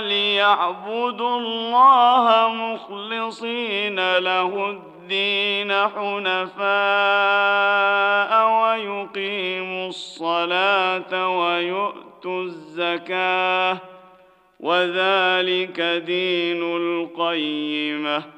ليعبدوا الله مخلصين له الدين حنفاء ويقيموا الصلاة ويؤتوا الزكاة وذلك دين القيمة.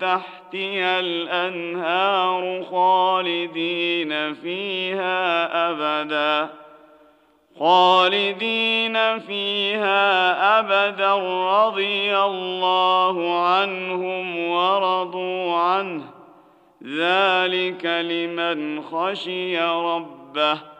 تحتها الأنهار خالدين فيها أبدا. خالدين فيها أبدا رضي الله عنهم ورضوا عنه. ذلك لمن خشي ربه.